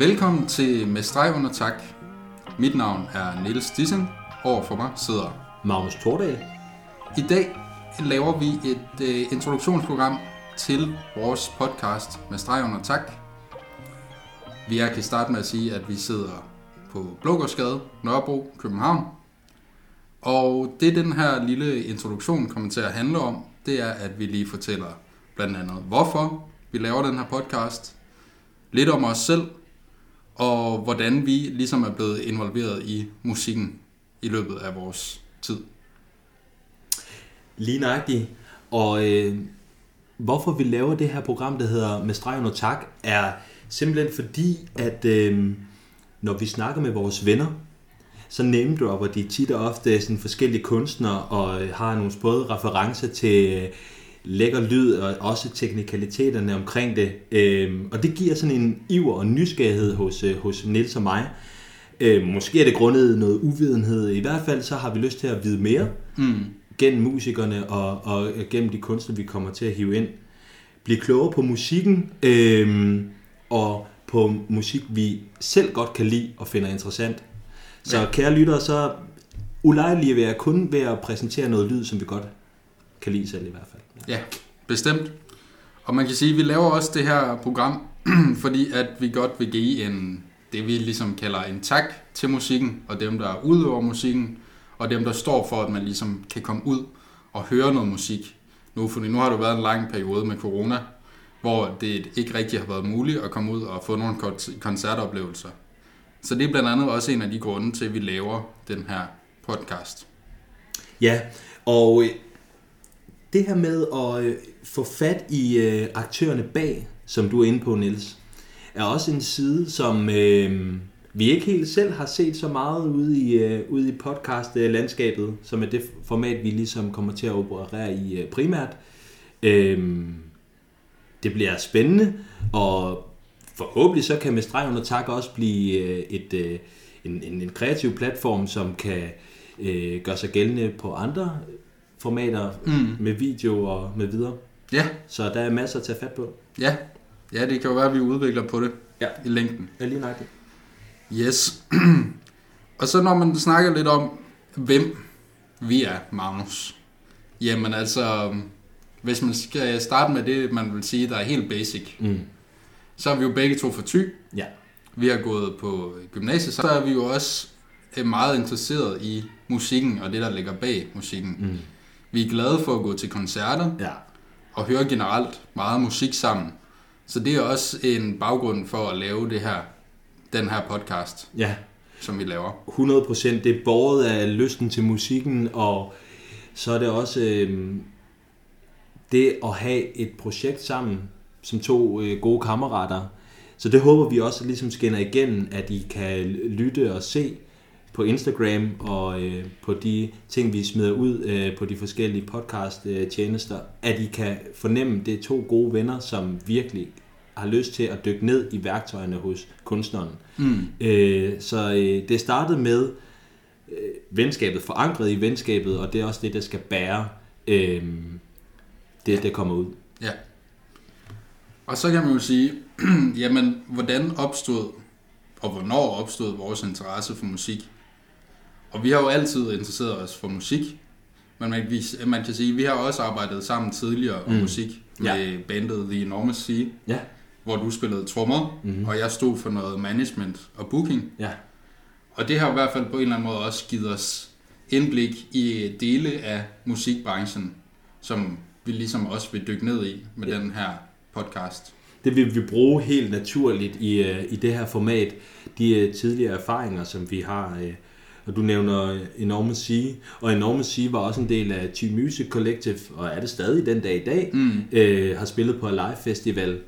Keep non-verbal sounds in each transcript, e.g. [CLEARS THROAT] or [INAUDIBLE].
Velkommen til Med streg under tak. Mit navn er Niels Dissen. Over for mig sidder Magnus Tordal. I dag laver vi et uh, introduktionsprogram til vores podcast Med streg under tak. Vi er kan starte med at sige, at vi sidder på Blågårdsgade, Nørrebro, København. Og det den her lille introduktion kommer til at handle om, det er, at vi lige fortæller blandt andet, hvorfor vi laver den her podcast, lidt om os selv, og hvordan vi ligesom er blevet involveret i musikken i løbet af vores tid. Lige nøjagtigt. Og øh, hvorfor vi laver det her program, der hedder Med streg under tak, er simpelthen fordi, at øh, når vi snakker med vores venner, så name-dropper de tit og ofte sådan forskellige kunstnere og øh, har nogle både referencer til øh, lækker lyd og også teknikaliteterne omkring det. Øh, og det giver sådan en iver og nysgerrighed hos, øh, hos Nils og mig. Øh, måske er det grundet noget uvidenhed. I hvert fald så har vi lyst til at vide mere mm. gennem musikerne og, og gennem de kunstnere, vi kommer til at hive ind. Blive klogere på musikken øh, og på musik, vi selv godt kan lide og finder interessant. Så ja. kære lyttere, så ulejlige vil jeg kun ved at præsentere noget lyd, som vi godt kan lide selv i hvert fald. Ja, bestemt. Og man kan sige, at vi laver også det her program, [CLEARS THROAT] fordi at vi godt vil give en, det vi ligesom kalder en tak til musikken, og dem, der udøver musikken, og dem, der står for, at man ligesom kan komme ud og høre noget musik. Nu, fordi nu har det været en lang periode med corona, hvor det ikke rigtig har været muligt at komme ud og få nogle koncertoplevelser. Så det er blandt andet også en af de grunde til, at vi laver den her podcast. Ja, og det her med at øh, få fat i øh, aktørerne bag, som du er inde på, Niels, er også en side, som øh, vi ikke helt selv har set så meget ude i, øh, ude i podcast-landskabet, som er det format, vi ligesom kommer til at operere i øh, primært. Øh, det bliver spændende, og forhåbentlig så kan med streg under tak også blive øh, et, øh, en, en, en kreativ platform, som kan øh, gøre sig gældende på andre formater mm. med video og med videre. Ja. Så der er masser at tage fat på. Ja, ja det kan jo være, at vi udvikler på det ja. i længden. Ja, lige nøjagtigt. Yes. [CLEARS THROAT] og så når man snakker lidt om, hvem vi er, Magnus. Jamen altså, hvis man skal starte med det, man vil sige, der er helt basic, mm. så er vi jo begge to fra Thy. Ja. Vi har gået på gymnasiet, så er vi jo også meget interesseret i musikken og det, der ligger bag musikken. Mm. Vi er glade for at gå til koncerter ja. og høre generelt meget musik sammen. Så det er også en baggrund for at lave det her, den her podcast, ja. som vi laver. 100 procent. Det er båret af lysten til musikken, og så er det også øh, det at have et projekt sammen, som to øh, gode kammerater. Så det håber vi også ligesom skinner igennem, at I kan lytte og se på Instagram og øh, på de ting, vi smider ud øh, på de forskellige podcast-tjenester, øh, at I kan fornemme, det er to gode venner, som virkelig har lyst til at dykke ned i værktøjerne hos kunstneren. Mm. Øh, så øh, det startede med øh, venskabet, forankret i venskabet, og det er også det, der skal bære øh, det, der kommer ud. Ja. Og så kan man jo sige, [CLEARS THROAT] jamen, hvordan opstod og hvornår opstod vores interesse for musik? Og vi har jo altid interesseret os for musik, men man, vi, man kan sige, at vi har også arbejdet sammen tidligere om mm. musik med ja. bandet The Enormous Sea, ja. hvor du spillede trommer, mm-hmm. og jeg stod for noget management og booking. Ja. Og det har i hvert fald på en eller anden måde også givet os indblik i dele af musikbranchen, som vi ligesom også vil dykke ned i med ja. den her podcast. Det vil vi bruge helt naturligt i, øh, i det her format. De øh, tidligere erfaringer, som vi har øh, og du nævner Enormous Sea, og Enormous Sea var også en del af T Music Collective, og er det stadig den dag i dag, mm. øh, har spillet på Live Festival,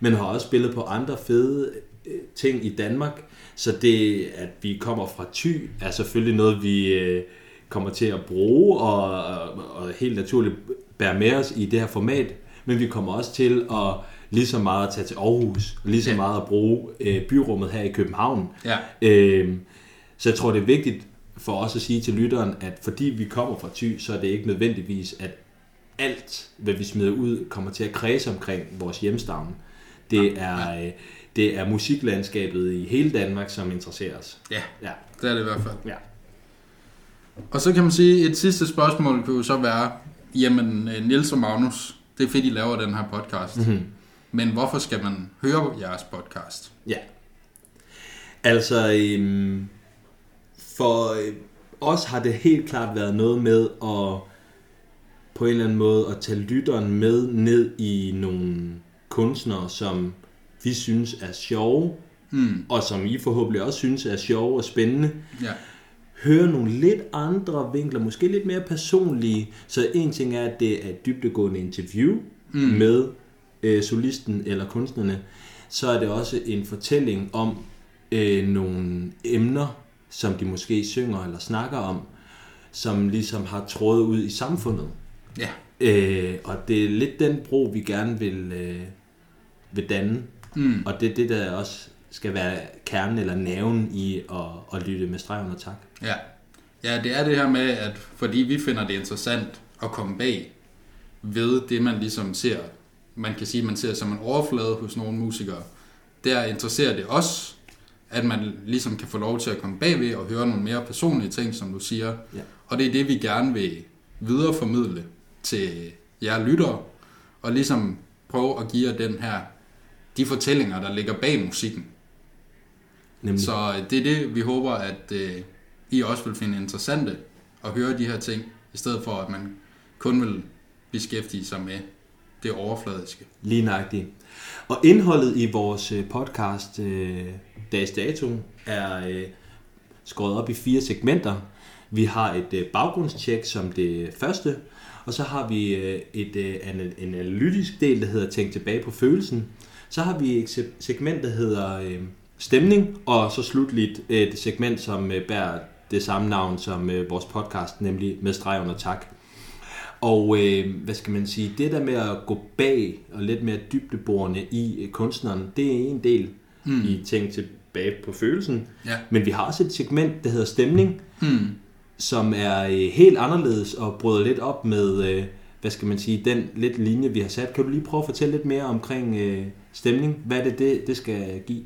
men har også spillet på andre fede øh, ting i Danmark, så det, at vi kommer fra Thy, er selvfølgelig noget, vi øh, kommer til at bruge, og, og, og helt naturligt bære med os i det her format, men vi kommer også til at lige så meget at tage til Aarhus, og lige så ja. meget at bruge øh, byrummet her i København. Ja. Øh, så jeg tror, det er vigtigt for os at sige til lytteren, at fordi vi kommer fra Thy, så er det ikke nødvendigvis, at alt, hvad vi smider ud, kommer til at kredse omkring vores hjemstavn. Det er, øh, det er musiklandskabet i hele Danmark, som interesserer os. Ja, Ja, det er det i hvert fald. ja. Og så kan man sige, et sidste spørgsmål kunne jo så være, jamen øh, Niels og Magnus, det er fedt, I laver den her podcast. Mm-hmm. Men hvorfor skal man høre jeres podcast? Ja. Altså, øhm, for øh, os har det helt klart været noget med at på en eller anden måde at tage lytteren med ned i nogle kunstnere, som vi synes er sjove, Hmm. og som I forhåbentlig også synes er sjove og spændende. Ja. Høre nogle lidt andre vinkler, måske lidt mere personlige. Så en ting er, at det er et dybdegående interview Mm. mm. med øh, solisten eller kunstnerne. Så er det også en fortælling om øh, nogle emner, som de måske synger eller snakker om, som ligesom har trådet ud i samfundet. Ja. Øh, og det er lidt den bro, vi gerne vil, øh, vil danne. Mm. Og det er det, der også skal være kernen eller nerven i at, at lytte med streg under tak. Ja. ja, det er det her med, at fordi vi finder det interessant at komme bag ved det, man ligesom ser, man kan sige, man ser som en overflade hos nogle musikere, der interesserer det os, at man ligesom kan få lov til at komme bagved og høre nogle mere personlige ting, som du siger. Ja. Og det er det, vi gerne vil videreformidle til jer lyttere, og ligesom prøve at give jer den her, de fortællinger, der ligger bag musikken. Nemlig. Så øh, det er det, vi håber, at øh, I også vil finde interessante at høre de her ting, i stedet for at man kun vil beskæftige sig med det overfladiske. Lige nøjagtigt. Og indholdet i vores øh, podcast øh, Dags Dato er øh, skåret op i fire segmenter. Vi har et øh, baggrundstjek som det første, og så har vi øh, et, øh, en analytisk del, der hedder Tænk tilbage på følelsen. Så har vi et segment, der hedder øh, Stemning, og så slutligt et øh, segment, som øh, bærer det samme navn som øh, vores podcast, nemlig Med streg under tak. Og øh, hvad skal man sige, det der med at gå bag og lidt mere dybdeborende i øh, kunstneren, det er en del Mm. mm. i Tænk tilbage på følelsen. Ja. Men vi har også et segment, der hedder Stemning, Hmm. som er øh, helt anderledes og bryder lidt op med, øh, hvad skal man sige, den lidt linje, vi har sat. Kan du lige prøve at fortælle lidt mere omkring øh, stemning? Hvad er det, det, det skal give?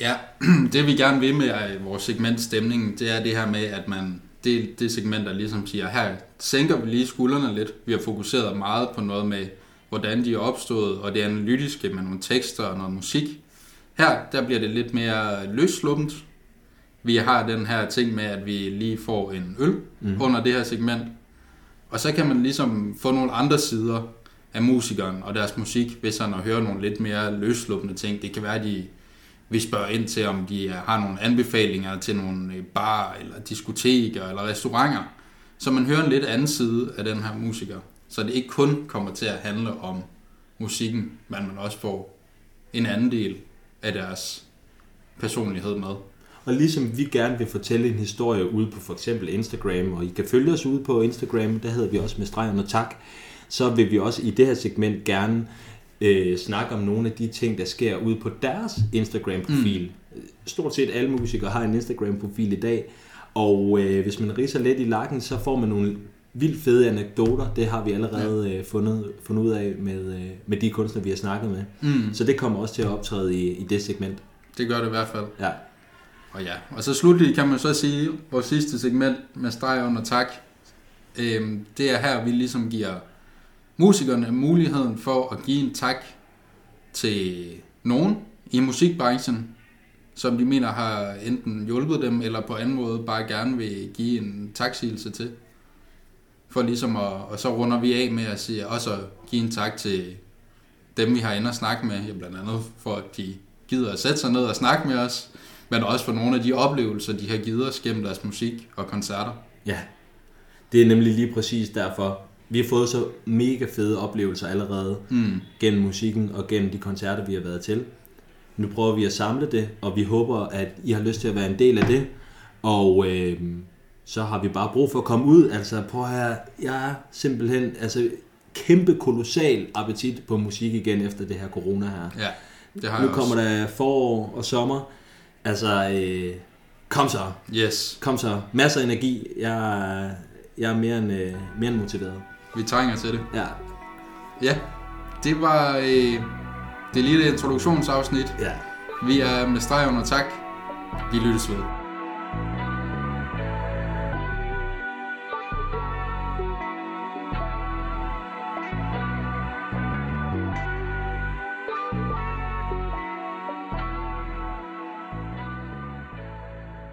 Ja, [CLEARS THROAT] det vi gerne vil med øh, vores segment stemning, det er det her med, at man, det, det segment, der ligesom siger, her sænker vi lige skuldrene lidt. Vi har fokuseret meget på noget med, hvordan de er opstået, og det analytiske med nogle tekster og noget musik. Her, der bliver det lidt mere løssluppent. Vi har den her ting med, at vi lige får en øl mm. under det her segment. Og så kan man ligesom få nogle andre sider af musikeren og deres musik, hvis han hører nogle lidt mere løssluppende ting. Det kan være, at de vi spørger ind til, om de øh, har nogle anbefalinger til nogle øh, bar eller diskoteker eller restauranter, så man hører en lidt anden side af den her musiker. Så det ikke kun kommer til at handle om musikken, men man også får en anden del af deres personlighed med. Og ligesom vi gerne vil fortælle en historie ude på for eksempel Instagram, og I kan følge os ude på Instagram, der hedder vi også med streg under tak, så vil vi også i det her segment gerne øh, snakke om nogle af de ting, der sker ude på deres Instagram-profil. Mm. Stort set alle musikere har en Instagram-profil i dag, og øh, hvis man riser lidt i lakken, så får man nogle vildt fede anekdoter. Det har vi allerede øh, fundet, fundet ud af med, øh, med de kunstnere, vi har snakket med. Mm. Så det kommer også til at optræde i, i det segment. Det gør det i hvert fald. Ja. Og ja, og så slutligt kan man så sige, vores sidste segment med streg under tak, øhm, det er her, vi ligesom giver musikerne muligheden for at give en tak til nogen i musikbranchen, som de mener har enten hjulpet dem, eller på anden måde bare gerne vil give en taksigelse til. For ligesom at, og så runder vi af med at sige, også at give en tak til dem, vi har inde og snakke med, ja, blandt andet for at de gider at sætte sig ned og snakke med os, men også for nogle af de oplevelser, de har givet os gennem deres musik og koncerter. Ja, det er nemlig lige præcis derfor. Vi har fået så mega fede oplevelser allerede Mm. gennem musikken og gennem de koncerter, vi har været til. Nu prøver vi at samle det, og vi håber, at I har lyst til at være en del af det. Og øh, så har vi bare brug for at komme ud. Altså, prøv her, jeg er simpelthen altså, kæmpe kolossal appetit på musik igen efter det her corona her. Ja, det har Nu jeg kommer også. der forår og sommer. Altså, øh, kom så. Yes, Kom så. Masser af energi. Jeg, er- jeg er mere end, øh, mere end motiveret. Vi trænger til det. Ja. Ja, det var øh, det lille introduktionsafsnit. ja. Vi er med streg under tak. Vi lyttes ved.